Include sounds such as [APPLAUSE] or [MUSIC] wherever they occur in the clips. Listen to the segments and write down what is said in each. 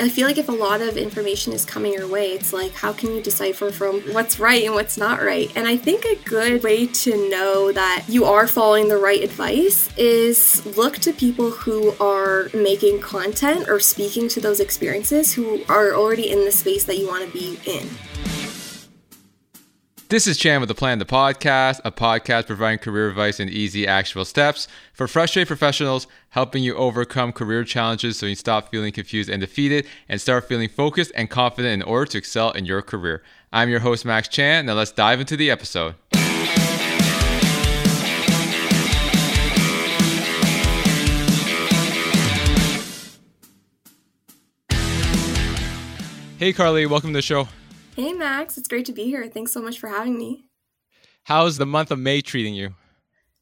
I feel like if a lot of information is coming your way, it's like, how can you decipher from what's right and what's not right? And I think a good way to know that you are following the right advice is look to people who are making content or speaking to those experiences who are already in the space that you want to be in. This is Chan with the Plan the Podcast, a podcast providing career advice and easy, actionable steps for frustrated professionals, helping you overcome career challenges so you stop feeling confused and defeated and start feeling focused and confident in order to excel in your career. I'm your host, Max Chan. Now let's dive into the episode. Hey, Carly, welcome to the show. Hey, Max. It's great to be here. Thanks so much for having me. How's the month of May treating you?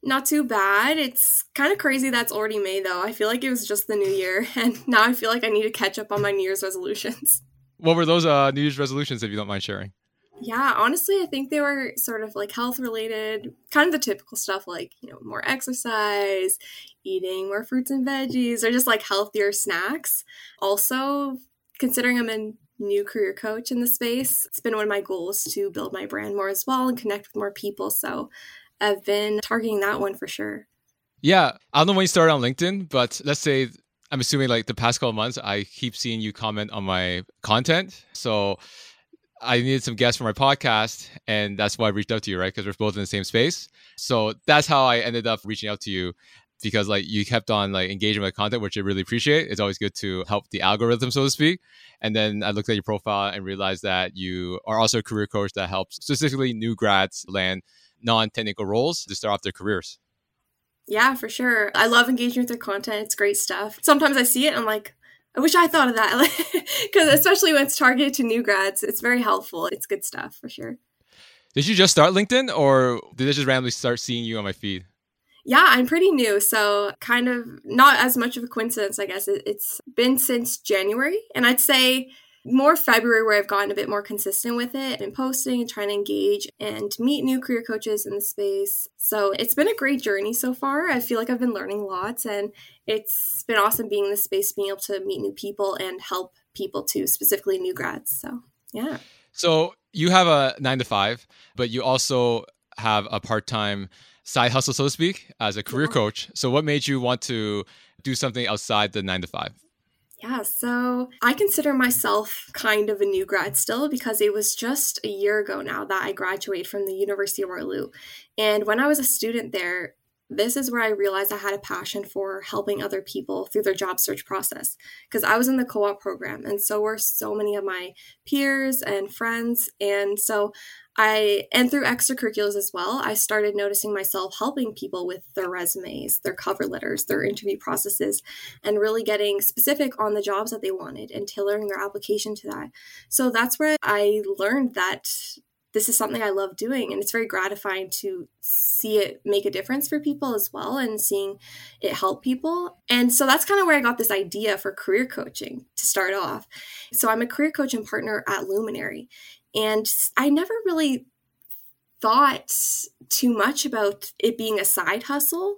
Not too bad. It's kind of crazy that's already May, though. I feel like it was just the new year, [LAUGHS] and now I feel like I need to catch up on my New Year's resolutions. [LAUGHS] What were those uh, New Year's resolutions, if you don't mind sharing? Yeah, honestly, I think they were sort of like health related, kind of the typical stuff like, you know, more exercise, eating more fruits and veggies, or just like healthier snacks. Also, considering I'm in new career coach in the space. It's been one of my goals to build my brand more as well and connect with more people. So I've been targeting that one for sure. Yeah. I don't know when you started on LinkedIn, but let's say I'm assuming like the past couple months, I keep seeing you comment on my content. So I needed some guests for my podcast, and that's why I reached out to you, right? Because we're both in the same space. So that's how I ended up reaching out to you because like you kept on like engaging with content, which I really appreciate. It's always good to help the algorithm, so to speak. And then I looked at your profile and realized that you are also a career coach that helps specifically new grads land non-technical roles to start off their careers. Yeah, for sure. I love engaging with their content. It's great stuff. Sometimes I see it and I'm like, I wish I thought of that. [LAUGHS] Because especially when it's targeted to new grads, it's very helpful. It's good stuff for sure. Did you just start LinkedIn or did I just randomly start seeing you on my feed? Yeah, I'm pretty new, so kind of not as much of a coincidence, I guess. It's been since January, and I'd say more February where I've gotten a bit more consistent with it and posting and trying to engage and meet new career coaches in the space. So it's been a great journey so far. I feel like I've been learning lots and it's been awesome being in the space, being able to meet new people and help people too, specifically new grads. So yeah. So you have a nine to five, but you also have a part time side hustle, so to speak, as a career coach. So, what made you want to do something outside the nine to five? Yeah, so I consider myself kind of a new grad still because it was just a year ago now that I graduated from the University of Waterloo. And when I was a student there, this is where I realized I had a passion for helping other people through their job search process because I was in the co op program, and so were so many of my peers and friends. And so I, and through extracurriculars as well, I started noticing myself helping people with their resumes, their cover letters, their interview processes, and really getting specific on the jobs that they wanted and tailoring their application to that. So that's where I learned that this is something I love doing. And it's very gratifying to see it make a difference for people as well and seeing it help people. And so that's kind of where I got this idea for career coaching to start off. So I'm a career coach and partner at Luminary. And I never really thought too much about it being a side hustle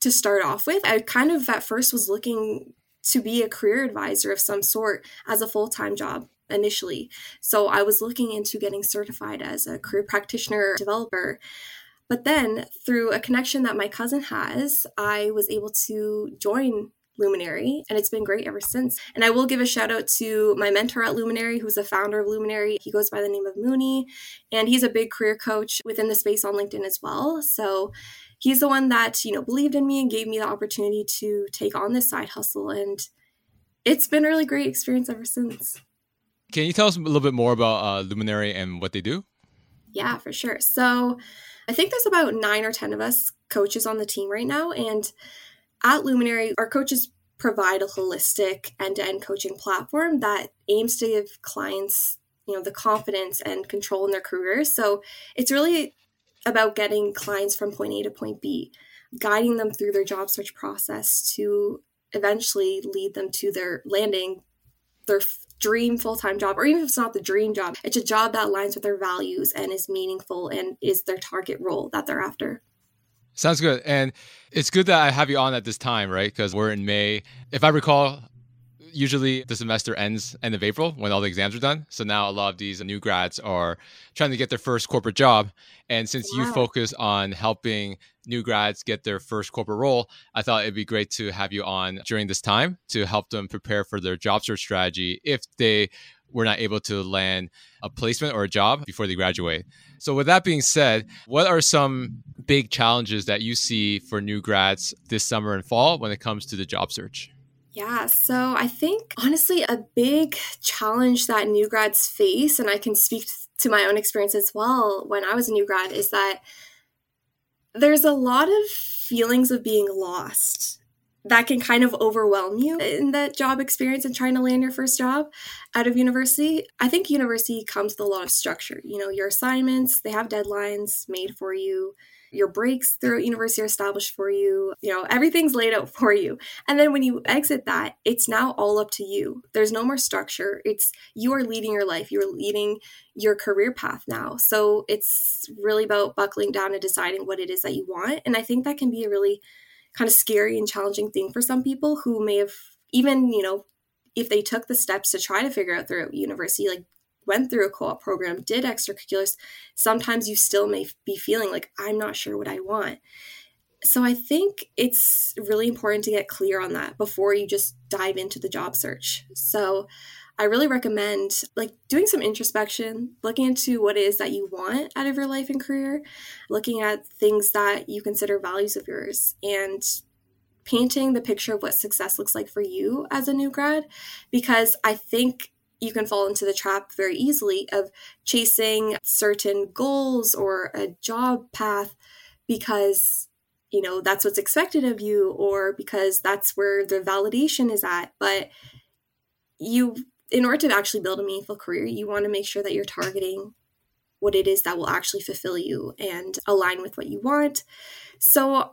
to start off with. I kind of at first was looking to be a career advisor of some sort as a full time job initially. So I was looking into getting certified as a career practitioner developer. But then through a connection that my cousin has, I was able to join Luminary, and it's been great ever since. And I will give a shout out to my mentor at Luminary, who's the founder of Luminary. He goes by the name of Mooney, and he's a big career coach within the space on LinkedIn as well. So he's the one that, you know, believed in me and gave me the opportunity to take on this side hustle. And it's been a really great experience ever since. Can you tell us a little bit more about uh, Luminary and what they do? Yeah, for sure. So I think there's about nine or 10 of us coaches on the team right now. And at Luminary, our coaches provide a holistic end-to-end coaching platform that aims to give clients, you know, the confidence and control in their careers. So it's really about getting clients from point A to point B, guiding them through their job search process to eventually lead them to their landing their dream full-time job or even if it's not the dream job it's a job that aligns with their values and is meaningful and is their target role that they're after Sounds good. And it's good that I have you on at this time, right? Because we're in May. If I recall, usually the semester ends end of April when all the exams are done. So now a lot of these new grads are trying to get their first corporate job. And since wow. you focus on helping new grads get their first corporate role, I thought it'd be great to have you on during this time to help them prepare for their job search strategy if they were not able to land a placement or a job before they graduate. So, with that being said, what are some big challenges that you see for new grads this summer and fall when it comes to the job search? Yeah, so I think honestly, a big challenge that new grads face, and I can speak to my own experience as well when I was a new grad, is that there's a lot of feelings of being lost that can kind of overwhelm you in that job experience and trying to land your first job out of university. I think university comes with a lot of structure. You know, your assignments, they have deadlines made for you your breaks throughout university are established for you you know everything's laid out for you. And then when you exit that it's now all up to you. There's no more structure. It's you are leading your life. You're leading your career path now. So it's really about buckling down and deciding what it is that you want. And i think that can be a really kind of scary and challenging thing for some people who may have even you know if they took the steps to try to figure out throughout university like went through a co-op program, did extracurriculars, sometimes you still may be feeling like I'm not sure what I want. So I think it's really important to get clear on that before you just dive into the job search. So I really recommend like doing some introspection, looking into what it is that you want out of your life and career, looking at things that you consider values of yours and painting the picture of what success looks like for you as a new grad because I think you can fall into the trap very easily of chasing certain goals or a job path because you know that's what's expected of you or because that's where the validation is at. But you in order to actually build a meaningful career you want to make sure that you're targeting what it is that will actually fulfill you and align with what you want. So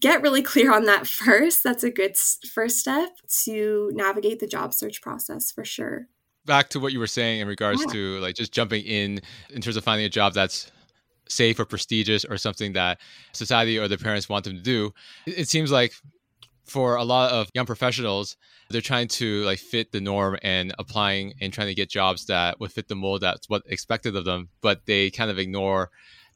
get really clear on that [LAUGHS] first. That's a good first step to navigate the job search process for sure back to what you were saying in regards yeah. to like just jumping in in terms of finding a job that's safe or prestigious or something that society or their parents want them to do it seems like for a lot of young professionals they're trying to like fit the norm and applying and trying to get jobs that would fit the mold that's what expected of them but they kind of ignore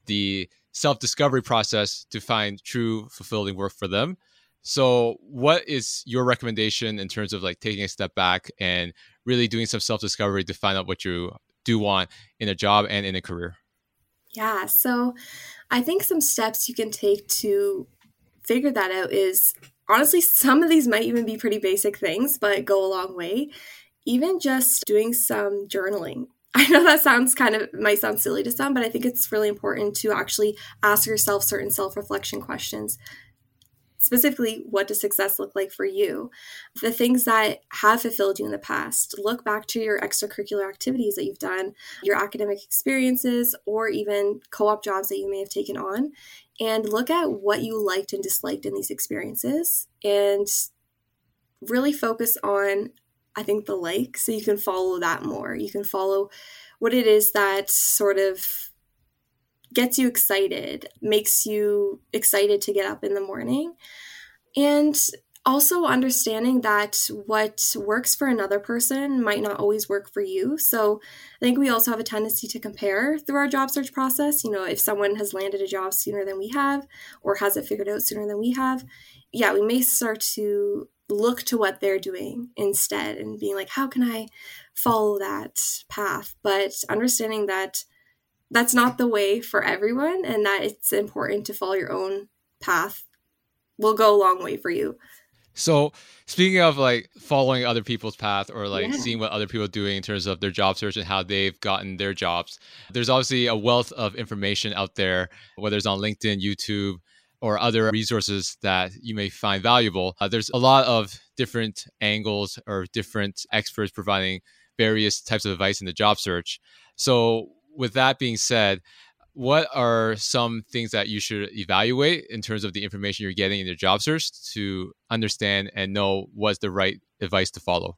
the self-discovery process to find true fulfilling work for them so what is your recommendation in terms of like taking a step back and really doing some self discovery to find out what you do want in a job and in a career? Yeah. So I think some steps you can take to figure that out is honestly, some of these might even be pretty basic things, but go a long way. Even just doing some journaling. [LAUGHS] I know that sounds kind of might sound silly to some, but I think it's really important to actually ask yourself certain self reflection questions specifically what does success look like for you? The things that have fulfilled you in the past look back to your extracurricular activities that you've done your academic experiences or even co-op jobs that you may have taken on and look at what you liked and disliked in these experiences and really focus on i think the like so you can follow that more. You can follow what it is that sort of gets you excited, makes you excited to get up in the morning. And also understanding that what works for another person might not always work for you. So I think we also have a tendency to compare through our job search process. You know, if someone has landed a job sooner than we have or has it figured out sooner than we have, yeah, we may start to look to what they're doing instead and being like, how can I follow that path? But understanding that that's not the way for everyone and that it's important to follow your own path will go a long way for you. So, speaking of like following other people's path or like yeah. seeing what other people are doing in terms of their job search and how they've gotten their jobs, there's obviously a wealth of information out there, whether it's on LinkedIn, YouTube, or other resources that you may find valuable. Uh, there's a lot of different angles or different experts providing various types of advice in the job search. So, with that being said, what are some things that you should evaluate in terms of the information you're getting in your job search to understand and know what's the right advice to follow?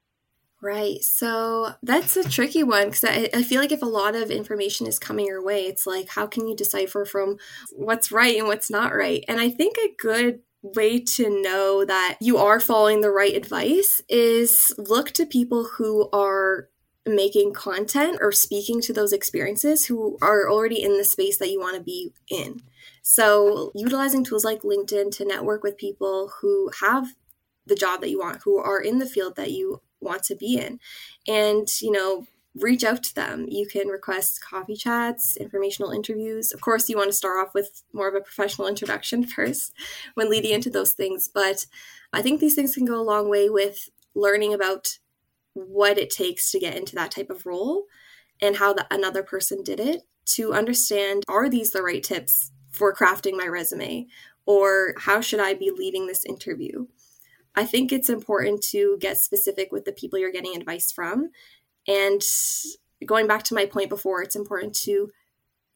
Right. So that's a tricky one because I, I, feel like if a lot of information is coming your way, it's like, how can you decipher from what's right and what's not right? And I think a good way to know that you are following the right advice is look to people who are making content or speaking to those experiences who are already in the space that you want to be in. So, utilizing tools like LinkedIn to network with people who have the job that you want, who are in the field that you want to be in. And, you know, reach out to them. You can request coffee chats, informational interviews. Of course, you want to start off with more of a professional introduction [LAUGHS] first when leading into those things. But I think these things can go a long way with learning about what it takes to get into that type of role and how the, another person did it to understand are these the right tips for crafting my resume or how should I be leading this interview? I think it's important to get specific with the people you're getting advice from. And going back to my point before, it's important to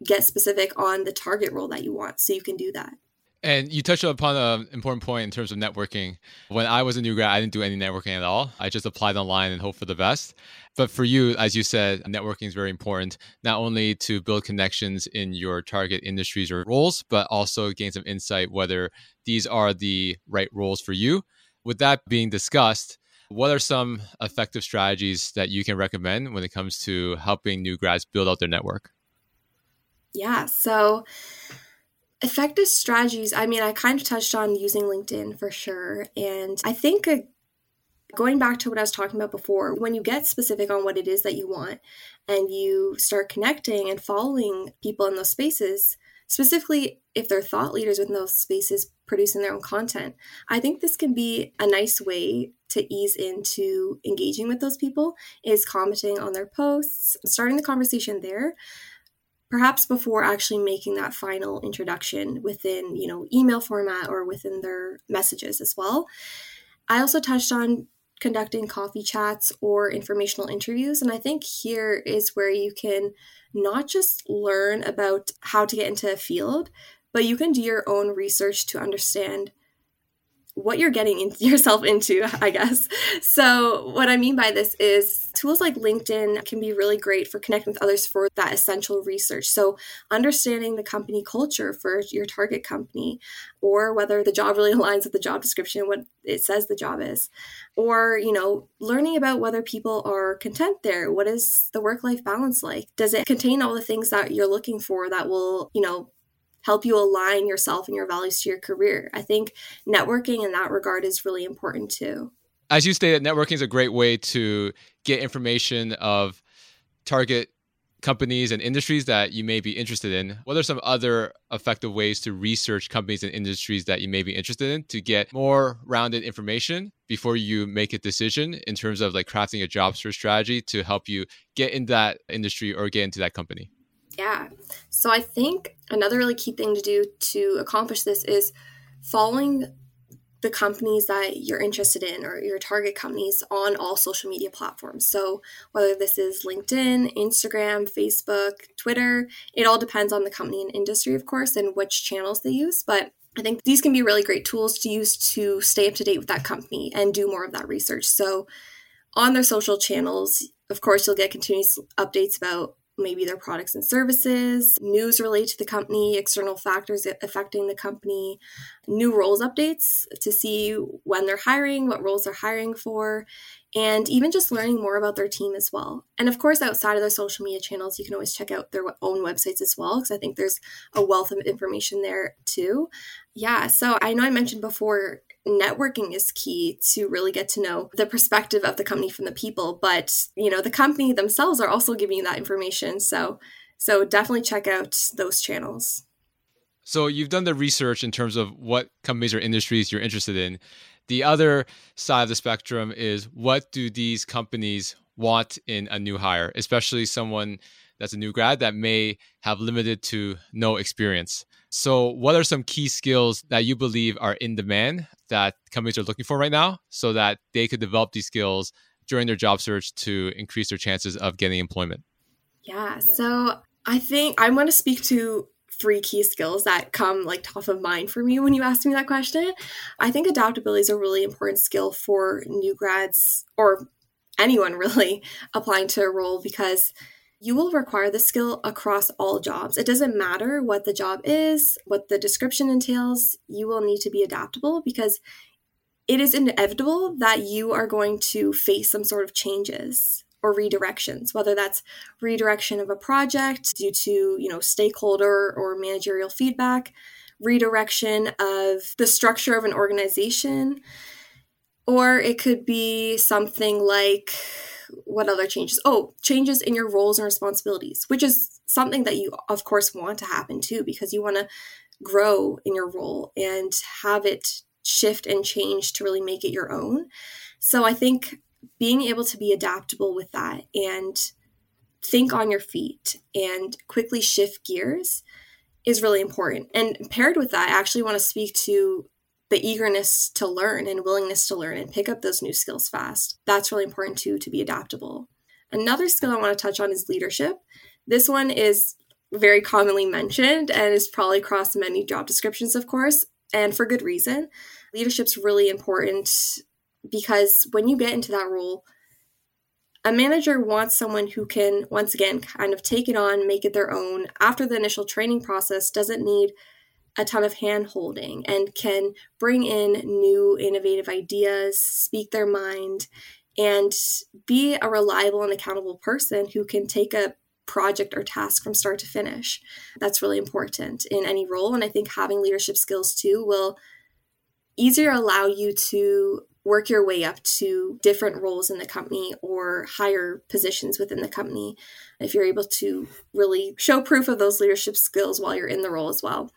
get specific on the target role that you want so you can do that. And you touched upon an important point in terms of networking. When I was a new grad, I didn't do any networking at all. I just applied online and hope for the best. But for you, as you said, networking is very important, not only to build connections in your target industries or roles, but also gain some insight whether these are the right roles for you. With that being discussed, what are some effective strategies that you can recommend when it comes to helping new grads build out their network? Yeah, so effective strategies i mean i kind of touched on using linkedin for sure. And i think a, going back to what i was talking about before when you get specific on what it is that you want and you start connecting and following people in those spaces specifically if they're thought leaders within those spaces producing their own content i think this can be a nice way to ease into engaging with those people is commenting on their posts starting the conversation there perhaps before actually making that final introduction within you know email format or within their messages as well. I also touched on conducting coffee chats or informational interviews and i think here is where you can not just learn about how to get into a field but you can do your own research to understand what you're getting in, [LAUGHS] yourself into, I guess. So, what I mean by this is tools like LinkedIn can be really great for connecting with others for that essential research. So, understanding the company culture for your target company, or whether the job really [LAUGHS] aligns with the job description, what it says the job is, or, you know, learning about whether people are content there. What is the work life balance like? Does it contain all the things that you're looking for that will, you know, help you align yourself and your values to your career. I think networking in that regard is really important too. As you stated, networking is a great way to get information of target companies and industries that you may be interested in. What are some other effective ways to research companies and industries that you may be interested in to get more rounded information before you make a decision in terms of like crafting a job search strategy to help you get in that industry or get into that company? Yeah. So I think another really key thing to do to accomplish this is following the companies that you're interested in or your target companies on all social media platforms. So, whether this is LinkedIn, Instagram, Facebook, Twitter, it all depends on the company and industry, of course, and which channels they use. But I think these can be really great tools to use to stay up to date with that company and do more of that research. So, on their social channels, of course, you'll get continuous updates about maybe their products and services, news related to the company, external factors affecting the company, new roles updates to see when they're hiring, what roles they're hiring for, and even just learning more about their team as well. And of course, outside of their social media channels, you can always check out their own websites as well, because I think there's a wealth of information there too. Yeah, so I know I mentioned before networking is key to really get to know the perspective of the company from the people. But you know the company themselves are also giving you that information. So so definitely check out those channels. So you've done the research in terms of what companies or industries you're interested in. The other side of the spectrum is what do these companies want in a new hire especially someone that's a new grad that may have limited to no experience so, what are some key skills that you believe are in demand that companies are looking for right now so that they could develop these skills during their job search to increase their chances of getting employment? Yeah. So, I think I want to speak to three key skills that come like top of mind for me when you ask me that question. I think adaptability is a really important skill for new grads or anyone [LAUGHS] really applying to a role because you will require the skill across all jobs. It doesn't matter what the job is, what the description entails, you will need to be adaptable because it is inevitable that you are going to face some sort of changes or redirections whether that's redirection of a project due to you know stakeholder or managerial feedback redirection of the structure of an organization or it could be something like what other changes oh changes in your roles and responsibilities which is something that you of course want to happen too because you want to grow in your role and have it shift and change to really make it your own so i think being able to be adaptable with that and think on your feet and quickly shift gears is really important. And paired with that, I actually want to speak to the eagerness to learn and willingness to learn and pick up those new skills fast. That's really important too to be adaptable. Another skill I want to touch on is leadership. This one is very commonly mentioned and is probably across many job descriptions, of course, and for good reason. Leadership's really important because when you get into that role, a manager wants someone who can, once again, kind of take it on, make it their own after the initial training process, doesn't need a ton of hand holding, and can bring in new innovative ideas, speak their mind, and be a reliable and accountable person who can take a project or task from start to finish. That's really important in any role. And I think having leadership skills too will easier allow you to work your way up to different roles in the company or higher positions within the company if you're able to really show proof of those leadership skills while you're in the role as well.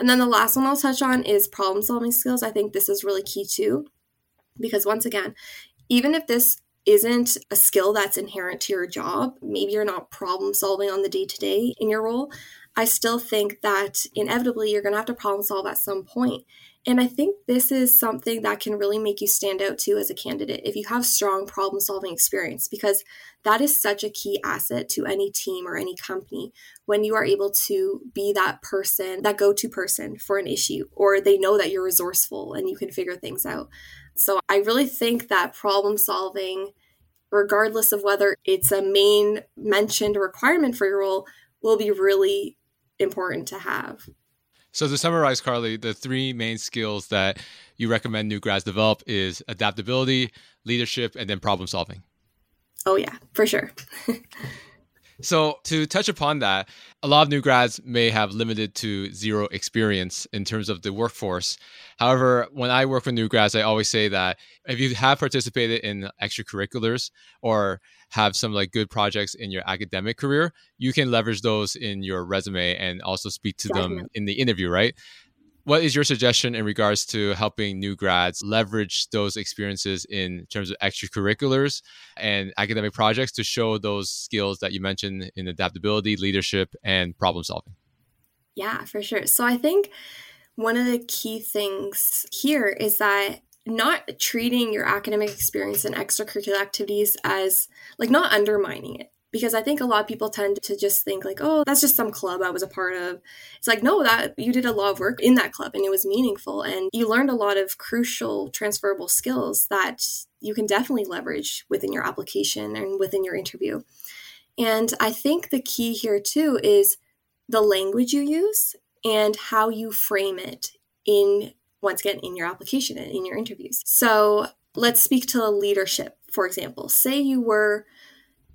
And then the last one I'll touch on is problem solving skills. I think this is really key too, because once again, even if this isn't a skill that's inherent to your job, maybe you're not problem solving on the day to day in your role, I still think that inevitably you're going to have to problem solve at some point. And I think this is something that can really make you stand out too as a candidate if you have strong problem solving experience, because that is such a key asset to any team or any company when you are able to be that person, that go to person for an issue, or they know that you're resourceful and you can figure things out. So I really think that problem solving, regardless of whether it's a main mentioned requirement for your role, will be really important to have. So to summarize, Carly, the three main skills that you recommend new grads develop is adaptability, leadership, and then problem solving. Oh yeah, for sure. [LAUGHS] so to touch upon that, a lot of new grads may have limited to zero experience in terms of the workforce. However, when I work with new grads, I always say that if you have participated in extracurriculars or have some like good projects in your academic career, you can leverage those in your resume and also speak to Definitely. them in the interview, right? What is your suggestion in regards to helping new grads leverage those experiences in terms of extracurriculars and academic projects to show those skills that you mentioned in adaptability, leadership, and problem solving? Yeah, for sure. So I think one of the key things here is that not treating your academic experience and extracurricular activities as like not undermining it because i think a lot of people tend to just think like oh that's just some club i was a part of it's like no that you did a lot of work in that club and it was meaningful and you learned a lot of crucial transferable skills that you can definitely leverage within your application and within your interview and i think the key here too is the language you use and how you frame it in once again in your application and in your interviews. So let's speak to leadership, for example. Say you were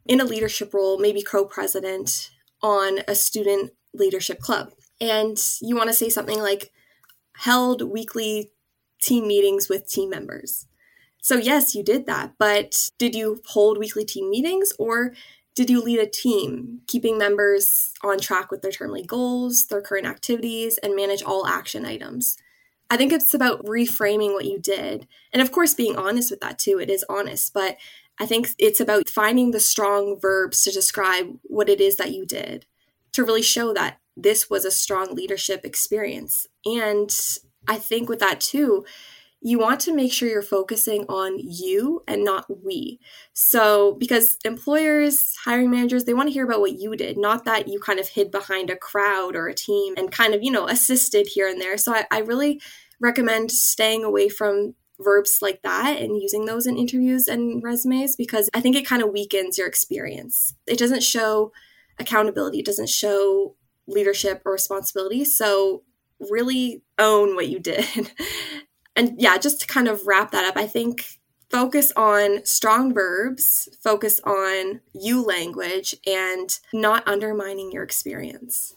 in a leadership role, maybe co president on a student leadership club, and you want to say something like, held weekly team meetings with team members. So, yes, you did that, but did you hold weekly team meetings or did you lead a team, keeping members on track with their termly goals, their current activities, and manage all action items? I think it's about reframing what you did. And of course, being honest with that too. It is honest, but I think it's about finding the strong verbs to describe what it is that you did to really show that this was a strong leadership experience. And I think with that too, you want to make sure you're focusing on you and not we. So, because employers, hiring managers, they want to hear about what you did, not that you kind of hid behind a crowd or a team and kind of, you know, assisted here and there. So, I, I really recommend staying away from verbs like that and using those in interviews and resumes because I think it kind of weakens your experience. It doesn't show accountability, it doesn't show leadership or responsibility. So, really own what you did. [LAUGHS] and yeah, just to kind of wrap that up, I think focus on strong verbs, focus on you language, and not undermining your experience.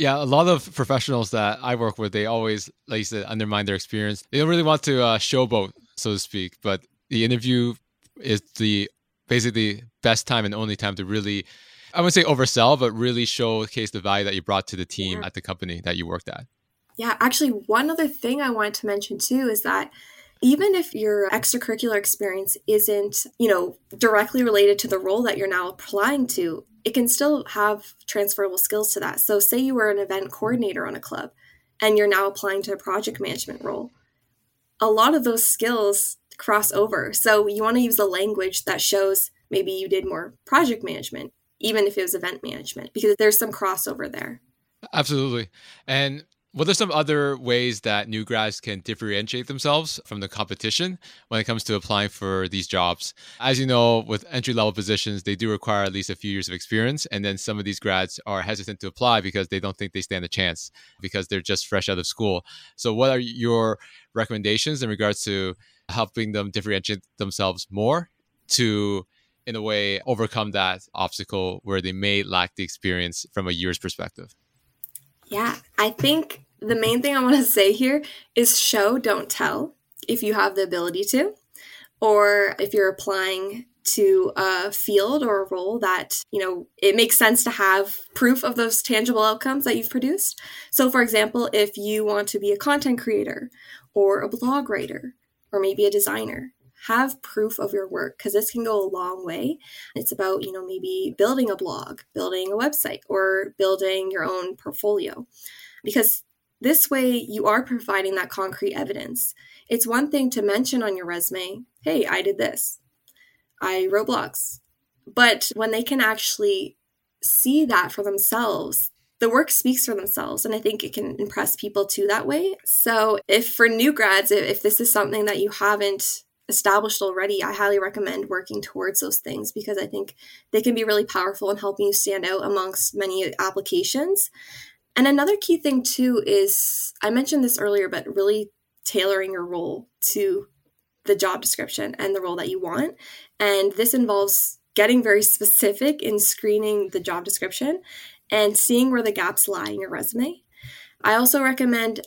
Yeah, a lot of professionals that I work with, they always, like you said, undermine their experience. They don't really want to uh, showboat, so to speak. But the interview is the basically best time and only time to really, I wouldn't say oversell, but really showcase the value that you brought to the team yeah. at the company that you worked at. Yeah, actually, one other thing I wanted to mention too is that even if your extracurricular experience isn't, you know, directly related to the role that you're now applying to, it can still have transferable skills to that. So, say you were an event coordinator on a club and you're now applying to a project management role. A lot of those skills cross over. So, you want to use a language that shows maybe you did more project management, even if it was event management, because there's some crossover there. Absolutely. And what are some other ways that new grads can differentiate themselves from the competition when it comes to applying for these jobs? As you know, with entry level positions, they do require at least a few years of experience. And then some of these grads are hesitant to apply because they don't think they stand a chance because they're just fresh out of school. So, what are your recommendations in regards to helping them differentiate themselves more to, in a way, overcome that obstacle where they may lack the experience from a year's perspective? Yeah, I think the main thing I want to say here is show, don't tell if you have the ability to, or if you're applying to a field or a role that, you know, it makes sense to have proof of those tangible outcomes that you've produced. So, for example, if you want to be a content creator or a blog writer or maybe a designer, have proof of your work because this can go a long way. It's about, you know, maybe building a blog, building a website, or building your own portfolio. Because this way you are providing that concrete evidence. It's one thing to mention on your resume, hey, I did this, I wrote blogs. But when they can actually see that for themselves, the work speaks for themselves and i think it can impress people too that way so if for new grads if this is something that you haven't established already, I highly recommend working towards those things because I think they can be really powerful in helping you stand out amongst many applications. And another key thing, too, is I mentioned this earlier, but really tailoring your role to the job description and the role that you want. And this involves getting very specific in screening the job description and seeing where the gaps lie in your resume. I also recommend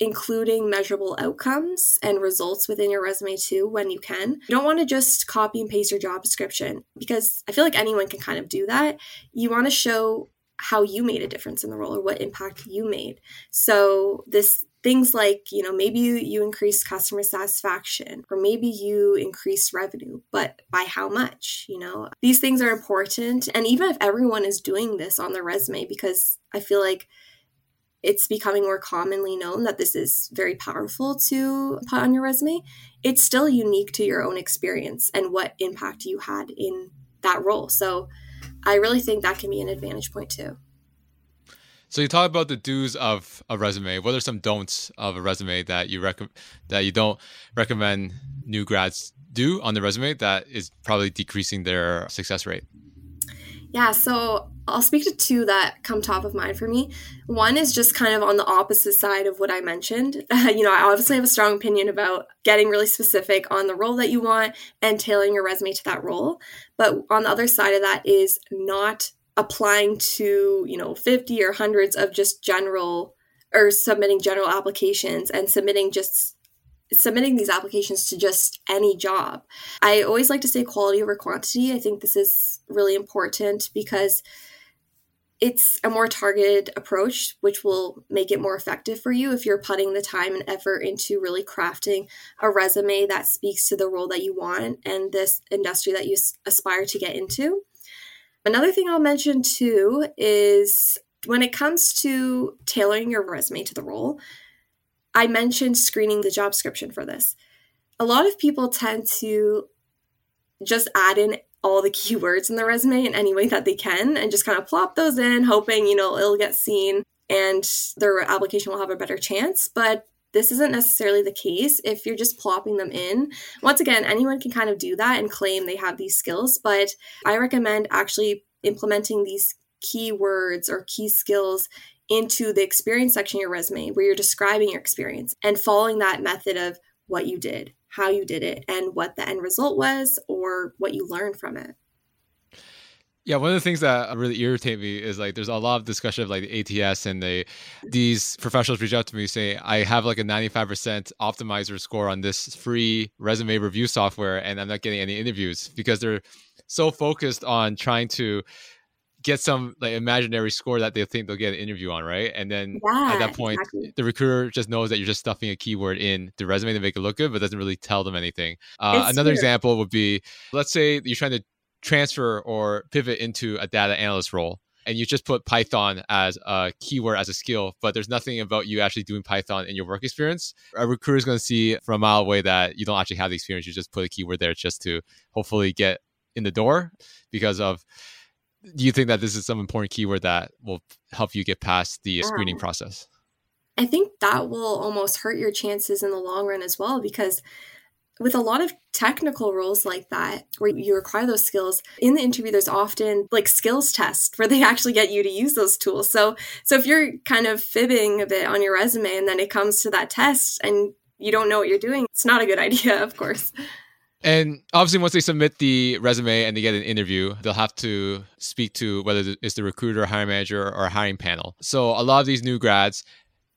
including measurable outcomes and results within your resume too when you can. You don't want to just copy and paste your job description because I feel like anyone can kind of do that. You want to show how you made a difference in the role or what impact you made. So this things like, you know, maybe you, you increase customer satisfaction or maybe you increase revenue, but by how much, you know? These things are important and even if everyone is doing this on their resume because I feel like it's becoming more commonly known that this is very powerful to put on your resume, it's still unique to your own experience and what impact you had in that role. So I really think that can be an advantage point too. So you talk about the do's of a resume. What are some don'ts of a resume that you rec- that you don't recommend new grads do on the resume that is probably decreasing their success rate? Yeah, so I'll speak to two that come top of mind for me. One is just kind of on the opposite side of what I mentioned. Uh, [LAUGHS] you know, I obviously have a strong opinion about getting really specific on the role that you want and tailoring your resume to that role. But on the other side of that is not applying to, you know, 50 or hundreds of just general or submitting general applications and submitting just submitting these applications to just any job. I always like to say quality over quantity. I think this is really important because it's a more targeted approach, which will make it more effective for you if you're putting the time and effort into really crafting a resume that speaks to the role that you want and this industry that you aspire to get into. Another thing I'll mention too is when it comes to tailoring your resume to the role, I mentioned screening the job description for this. A lot of people tend to just add in all the [LAUGHS] keywords in the resume in any way that they can and just kind of plop those in, hoping, you know, it'll get seen and their application will have a better chance. But this isn't necessarily the case if you're just plopping them in. Once again, anyone can kind of do that and claim they have these skills, but I recommend actually implementing these keywords or key skills into the experience section of your resume where you're describing your experience and following that method of what you did, how you did it, and what the end result was or what you learned from it. Yeah, one of the things that really irritate me is like there's a lot of discussion of like the ATS and they these professionals reach out to me say I have like a 95% optimizer score on this free resume review software and I'm not getting any interviews because they're so focused on trying to get some like imaginary score that they think they'll get an interview on, right? And then yeah, at that point, exactly. the recruiter just knows that you're just stuffing a keyword in the resume to make it look good, but doesn't really tell them anything. Uh, another true. example would be, let's say you're trying to transfer or pivot into a data analyst role and you just put Python as a keyword as a skill, but there's nothing about you actually doing Python in your work experience, a recruiter is going to see from a mile away that you don't actually have the experience. You just put a keyword there just to hopefully get in the door because of do you think that this is some important keyword that will help you get past the screening um, process? I think that will almost hurt your chances in the long run as well because with a lot of technical roles like that where you require those skills in the interview there's often like skills tests where they [LAUGHS] actually get you to use those tools so so if you're kind of fibbing a bit on your resume and then it comes to that test and you don't know what you're doing it's not a good [LAUGHS] idea of course and obviously, once they submit the resume and they get an interview, they'll have to speak to whether it's the recruiter, hiring manager, or hiring panel. So a lot of these new grads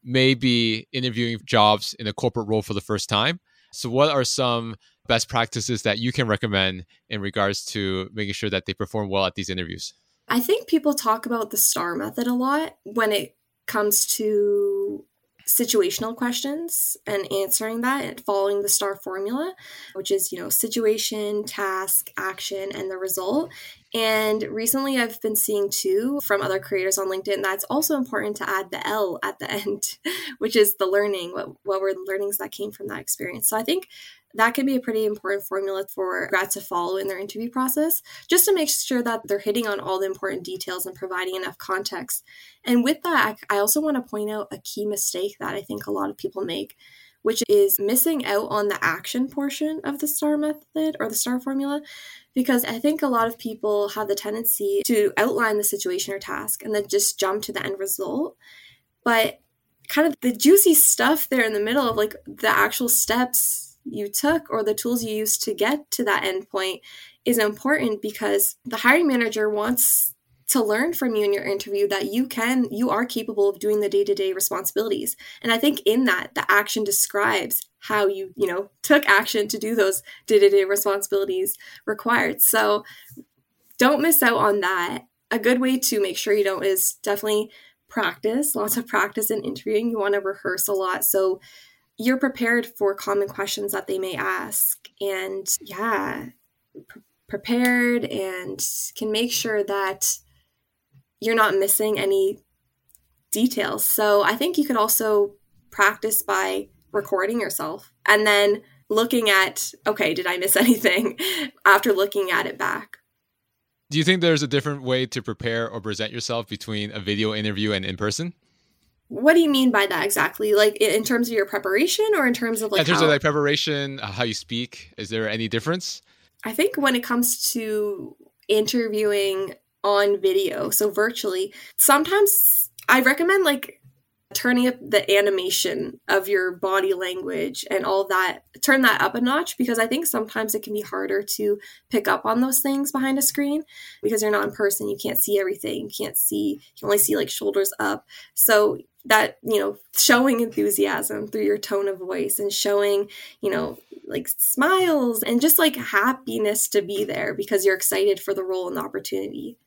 may be interviewing jobs in a corporate role for the first time. So, what are some best practices that you can recommend in regards to making sure that they perform well at these interviews? I think people talk about the STAR method a lot when it comes to situational questions and answering that and following the star formula which is you know situation task action and the result. And recently i've been seeing too from other creators on linkedin that's also important to add the l at the [LAUGHS] end which is the learning what, what were the learnings that came from that experience. So i think that can be a pretty important formula for grads to follow in their interview process, just to make sure that they're hitting on all the important details and providing enough context. And with that, I also want to point out a key mistake that I think a lot of people make, which is missing out on the action portion of the STAR method or the STAR formula. Because I think a lot of people have the tendency to outline the situation or task and then just jump to the end result. But kind of the juicy stuff there in the middle of like the actual steps you took or the tools you used to get to that endpoint is important because the hiring manager wants to learn from you in your interview that you can you are capable of doing the day-to-day responsibilities. And i think in that the action describes how you you know took action to do those day-to-day responsibilities required. So don't miss out on that. A good way to make sure you don't is definitely practice lots of practice in interviewing. You want to rehearse a lot. So you're prepared for common questions that they may ask. And yeah pre- prepared and can make sure that you're not missing any details. So i think you could also practice by recording yourself and then looking at okay did i miss [LAUGHS] anything? after looking at it back. Do you think there's a different way to prepare or present yourself between a video interview and in person what do you mean by that exactly? Like in terms of your preparation or in terms of like in terms how... of like preparation, uh, how you speak, is there any difference? I think when it comes to interviewing on video, so virtually, sometimes I recommend like turning up the animation of your body language and all that turn that up a notch because i think sometimes it can be harder to pick up on those things behind a screen because you're not in person you can't see everything you can't see you can only see like shoulders up. So that you know showing enthusiasm through your tone of voice and showing you know like smiles and just like happiness to be there because you're excited for the role and the opportunity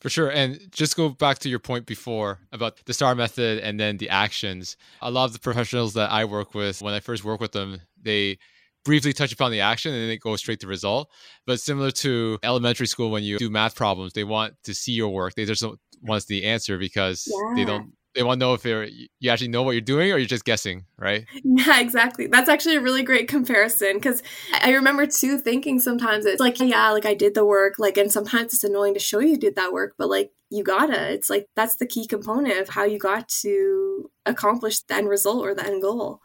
for sure. And just go back to your point before about the STAR method and then the actions. A lot of the professionals that I work with, when I first work with them, they briefly touch upon the action and then it goes straight to result. But similar to elementary school, when you do math problems, they want to see your work. They just don't want the answer because yeah. they don't they want to know if you're, you actually know what you're doing or you're just guessing, right? [LAUGHS] Yeah, exactly. That's actually a really great comparison because I remember too thinking sometimes it's like, yeah, like I did the work, like, and sometimes it's annoying to show you did that work, but like you gotta. It's like that's the key component of how you got to accomplish the end result or the end goal.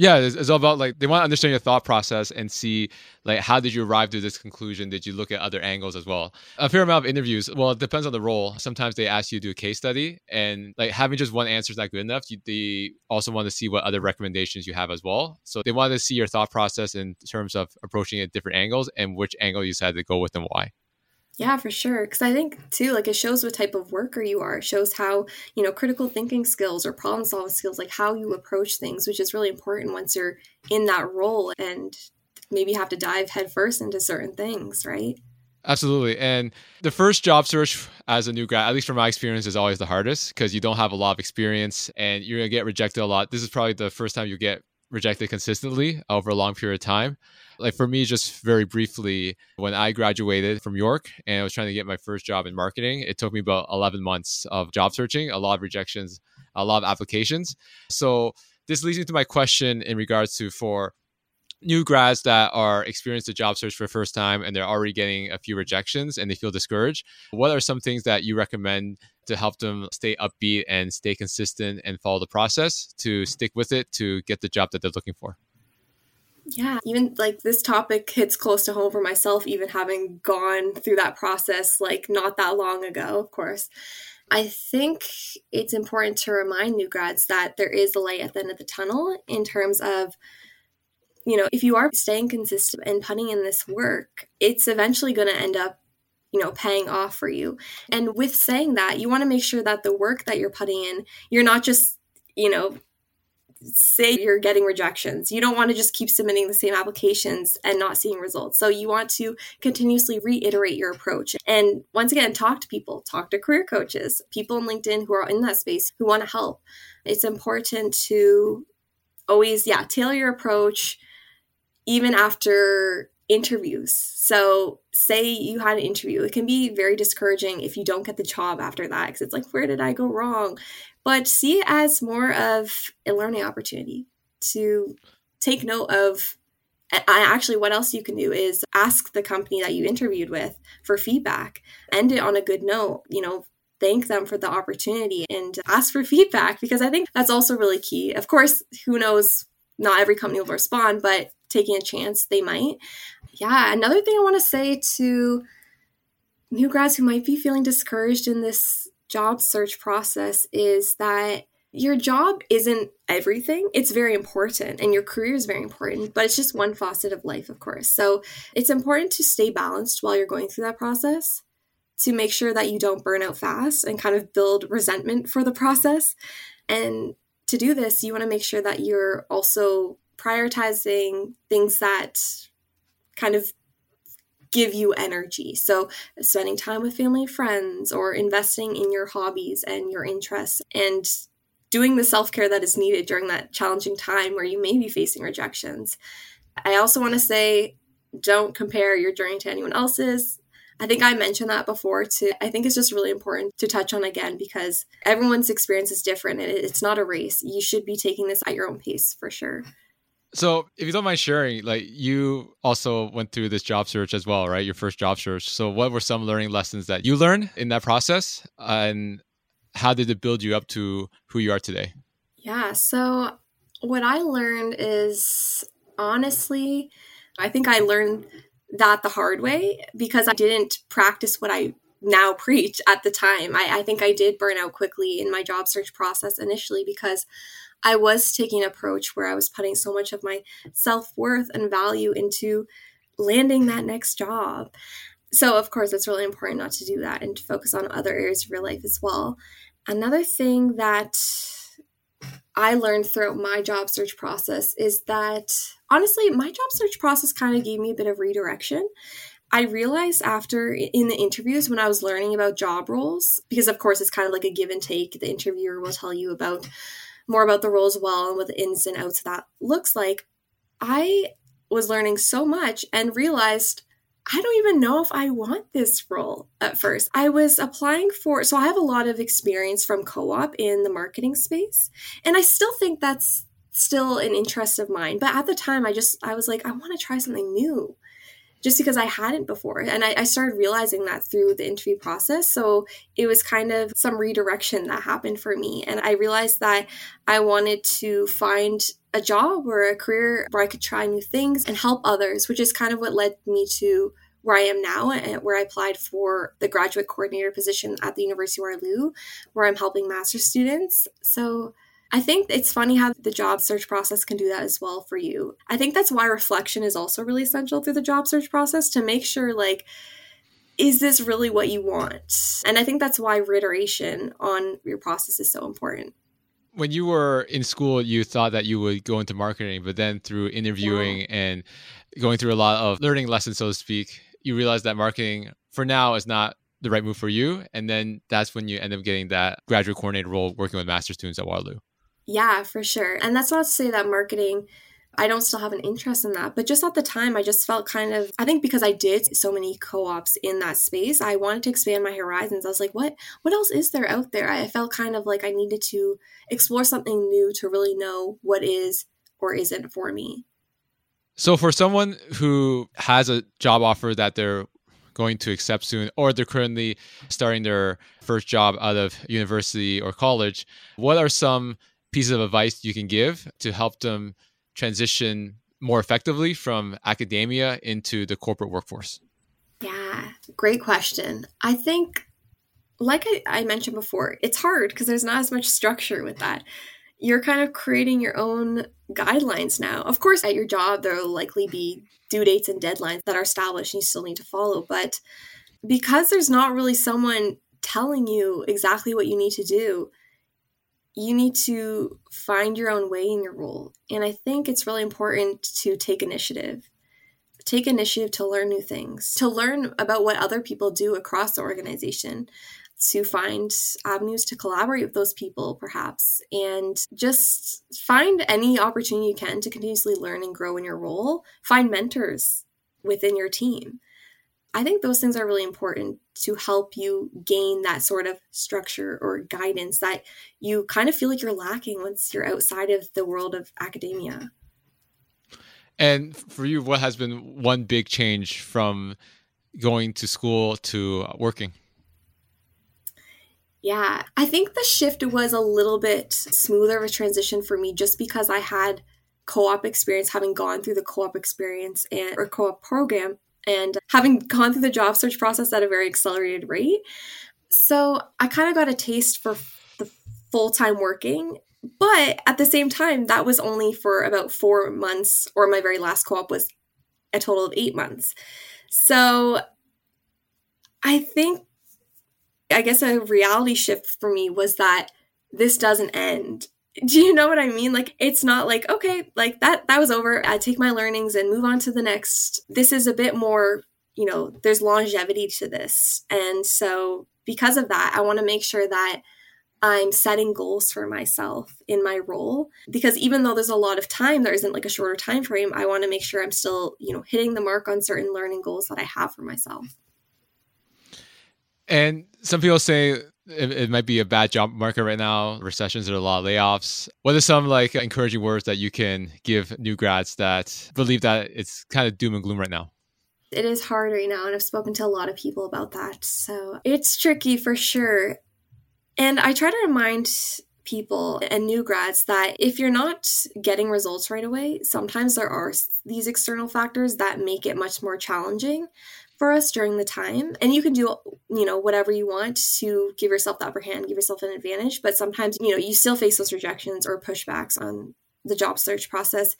Yeah, it's, it's all about like they want to understand your thought process and see like how did you arrive to this conclusion? Did you look at other angles as well? A fair amount of interviews. Well, it depends on the role. Sometimes they ask you to do a case study, and like having just one answer is not good enough. You, they also want to see what other recommendations you have as well. So they want to see your thought process in terms of approaching it different angles and which angle you decided to go with and why. Yeah, for sure. Because I think too, like it shows what type of worker you are. It shows how you know critical thinking skills or problem solving skills, like how you approach things, which is really important once you're in that role and maybe have to dive headfirst into certain things, right? Absolutely. And the first job search as a new grad, at least from my experience, is always the hardest because you don't have a lot of experience and you're going to get rejected a lot. This is probably the first time you get rejected consistently over a long period of time. Like for me, just very briefly, when I graduated from York and I was trying to get my first job in marketing, it took me about 11 months of job searching, a lot of rejections, a lot of applications. So this leads me to my question in regards to for new grads that are experienced a job search for the first time and they're already getting a few rejections and they feel discouraged what are some things that you recommend to help them stay upbeat and stay consistent and follow the process to stick with it to get the job that they're looking for yeah, even like this topic hits close to home for myself, even having gone through that process like not that long ago, of course. I think it's important to remind new grads that there is a light at the end of the tunnel in terms of, you know, if you are staying consistent and putting in this work, it's eventually going to end up, you know, paying off for you. And with saying that, you want to make sure that the work that you're putting in, you're not just, you know, say you're getting rejections. You don't want to just keep submitting the same applications and not seeing results. So you want to continuously reiterate your approach. And once again, talk to people, talk to career coaches, people on LinkedIn who are in that space who want to help. It's important to always, yeah, tailor your approach even after interviews. So, say you had an interview, it can be very discouraging if you don't get the job after that because it's like, where did I go wrong? but see it as more of a learning opportunity to take note of actually what else you can do is ask the company that you interviewed with for feedback end it on a good note you know thank them for the opportunity and ask for feedback because i think that's also really key of course who knows not every company will respond but taking a chance they might yeah another thing i want to say to new grads who might be feeling discouraged in this job search process is that your job isn't everything. It's very important and your career is very important, but it's just one facet of life, of course. So it's important to stay balanced while you're going through that process to make sure that you don't burn out fast and kind of build resentment for the process. And to do this, you want to make sure that you're also prioritizing things that kind of give you energy. So, spending time with family and friends, or investing in your hobbies and your interests, and doing the self care that is needed during that challenging time where you may be facing rejections. I also want to say don't compare your journey to anyone else's. I think I mentioned that before too. I think it's just really important to touch on again because everyone's experience is different and it's not a race. You should be taking this at your own pace for sure. So, if you don't mind sharing, like you also went through this job search as well, right? Your first job search. So, what were some learning lessons that you learned in that process, and how did it build you up to who you are today? Yeah. So, what I learned is honestly, I think I learned that the hard way because I didn't practice what I now preach at the time. I, I think I did burn out quickly in my job search process initially because I was taking an approach where I was putting so much of my self worth and value into landing that next job. So, of course, it's really important not to do that and to focus on other areas of your life as well. Another thing that I learned throughout my job search process is that honestly, my job search process kind of gave me a bit of redirection. I realized after in the interviews when I was learning about job roles, because of course it's kind of like a give and take, the interviewer will tell you about more about the role as well and what the ins and outs of that looks like, I was learning so much and realized I don't even know if I want this role at first. I was applying for, so I have a lot of experience from co op in the marketing space, and I still think that's still an interest of mine. But at the time, I just, I was like, I want to try something new just because I hadn't before. And I, I, started realizing that through the interview process. So it was kind of some redirection that happened for me. And I realized that I wanted to find a job or a career where I could try new things and help others, which is kind of what led me to where I am now, and where I applied for the graduate coordinator position at the University of Waterloo, where I'm helping master's students. So I think it's funny how the job search process can do that as well for you. I think that's why reflection is also really essential through the job search process to make sure, like, is this really what you want? And I think that's why reiteration on your process is so important when you were in school, you thought that you would go into marketing, but then through interviewing yeah. and going through a lot of learning lessons, so to speak, you realize that marketing for now is not the right move for you. And then that's when you end up getting that graduate coordinator role working with master students at Waterloo. Yeah, for sure. And that's not to say that marketing I don't still have an interest in that. But just at the time, I just felt kind of, I think because I did so many co-ops in that space, I wanted to expand my horizons. I was like, what, what else is there out there? I felt kind of like I needed to explore something new to really know what is or isn't for me. So for someone who has a job offer that they're going to accept soon, or they're currently starting their first job out of university or college, what are some pieces of advice you can give to help them transition more effectively from academia into the corporate workforce? Yeah, great question. I think, like I, I mentioned before, it's hard because there's not as much structure with that. You're kind of creating your own guidelines now. Of course, at your job, there will likely be due dates and deadlines that are established and you still need to follow. But because there's not really someone telling you exactly what you need to do, you need to find your own way in your role. And I think it's really important to take initiative. Take initiative to learn new things, to learn about what other people do across the organization, to find avenues to collaborate with those people, perhaps, and just find any opportunity you can to continuously learn and grow in your role. Find mentors within your team. I think those things are really important to help you gain that sort of structure or guidance that you kind of feel like you're lacking once you're outside of the world of academia. And for you, what has been one big change from going to school to working? Yeah, I think the shift was a little bit smoother of a transition for me just because I had co-op experience having gone through the co-op experience and or co-op program and having gone through the job search process at a very accelerated rate. So I kind of got a taste for the full time working. But at the same time, that was only for about four months, or my very last co op was a total of eight months. So I think, I guess a reality shift for me was that this doesn't end [LAUGHS] do you know what I mean? Like it's not like okay, like that that was over. I take my learnings and move on to the next. This is a bit more, you know, there's longevity to this. And so because of that, I want to make sure that I'm setting goals for myself in my role because even though there's a lot of time, there isn't like a shorter time frame. I want to make sure I'm still, you know, hitting the mark on certain learning goals that I have for myself. And some people say it, it, might be a bad job market right now. Recessions, there are a lot of layoffs. What are some like encouraging words that you can give new grads that believe that it's kind of doom and gloom right now? It is hard right now, and I've spoken to a lot of people about that. So it's tricky for sure. And I try to remind people and new grads that if you're not getting results right away, sometimes there are these external factors that make it much more challenging for us during the time. And you can do you know whatever you want to give yourself the upper hand give yourself an advantage. But sometimes you know you still face those rejections or pushbacks on the job search process.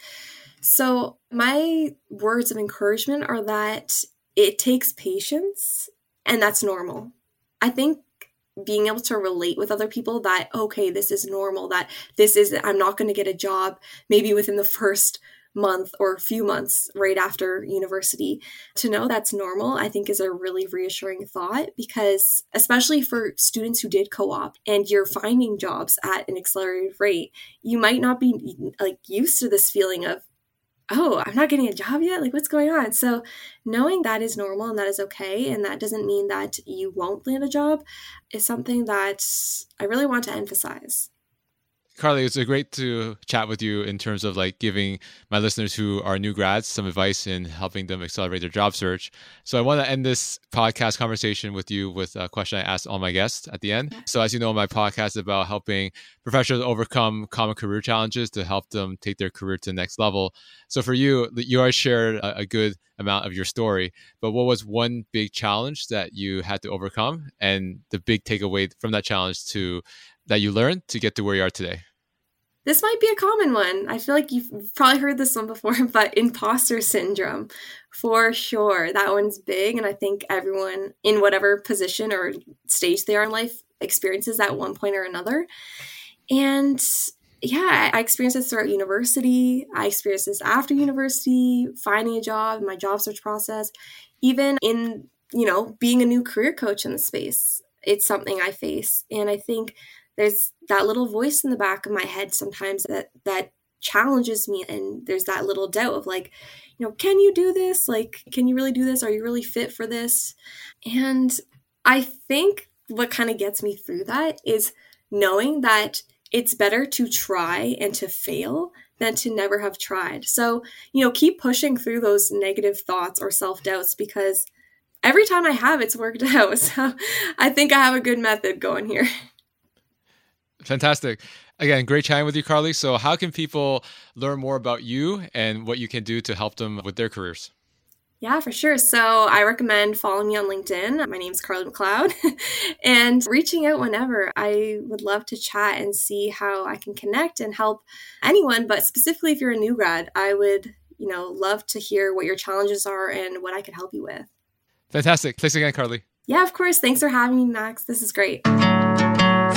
So my words of encouragement are that it takes patience and that's normal. I think being able to relate with other people that okay this is normal that this is i'm not going to get a job maybe within the first month or a few months right after university. To know that's normal, I think is a really reassuring thought because, especially for students who did co op and you're finding jobs at an accelerated rate, you might not be like used to this feeling of, oh, I'm not getting a job yet? Like, what's going on? So, knowing that is normal and that is okay, and that doesn't mean that you won't land a job, is something that I really want to emphasize Carly, it's uh, great to chat with you in terms of like giving my listeners who are new grads some advice in helping them accelerate their job search. So I want to end this podcast conversation with you with a question I asked all my guests at the end. So as you know, my podcast is about helping professionals overcome common career challenges to help them take their career to the next level. So for you, you already shared a, a good amount of your story, but what was one big challenge that you had to overcome and the big takeaway from that challenge to that you learned to get to where you are today? This might be a common one. I feel like you've probably heard this one before, [LAUGHS] but imposter syndrome, for sure. That one's big. And I think everyone in whatever position or stage they are in life experiences that one point or another. And yeah, I experienced this throughout university. I experienced this after university, finding a job, my job search process, even in, you know, being a new career coach in the space. It's something I face. And I think there's that little voice in the back of my head sometimes that that challenges me and there's that little doubt of like you know can you do this? Like can you really do this? Are you really fit for this? And i think what kind of gets me through that is knowing that it's better to try and to fail than to never have tried. So you know keep pushing through those negative thoughts or self-doubts because every time i have it's worked [LAUGHS] out. So i think i have a good method going here Fantastic. Again, great chatting with you, Carly. So, how can people learn more about you and what you can do to help them with their careers? Yeah, for sure. So I recommend following me on LinkedIn. My name is Carly McLeod [LAUGHS] and reaching out whenever. I would love to chat and see how I can connect and help anyone, but specifically if you're a new grad, I would, you know, love to hear what your challenges are and what I could help you with. Fantastic. Thanks again, Carly. Yeah, of course. Thanks for having me, Max. This is great.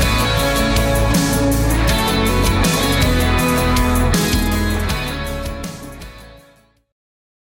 Thank you.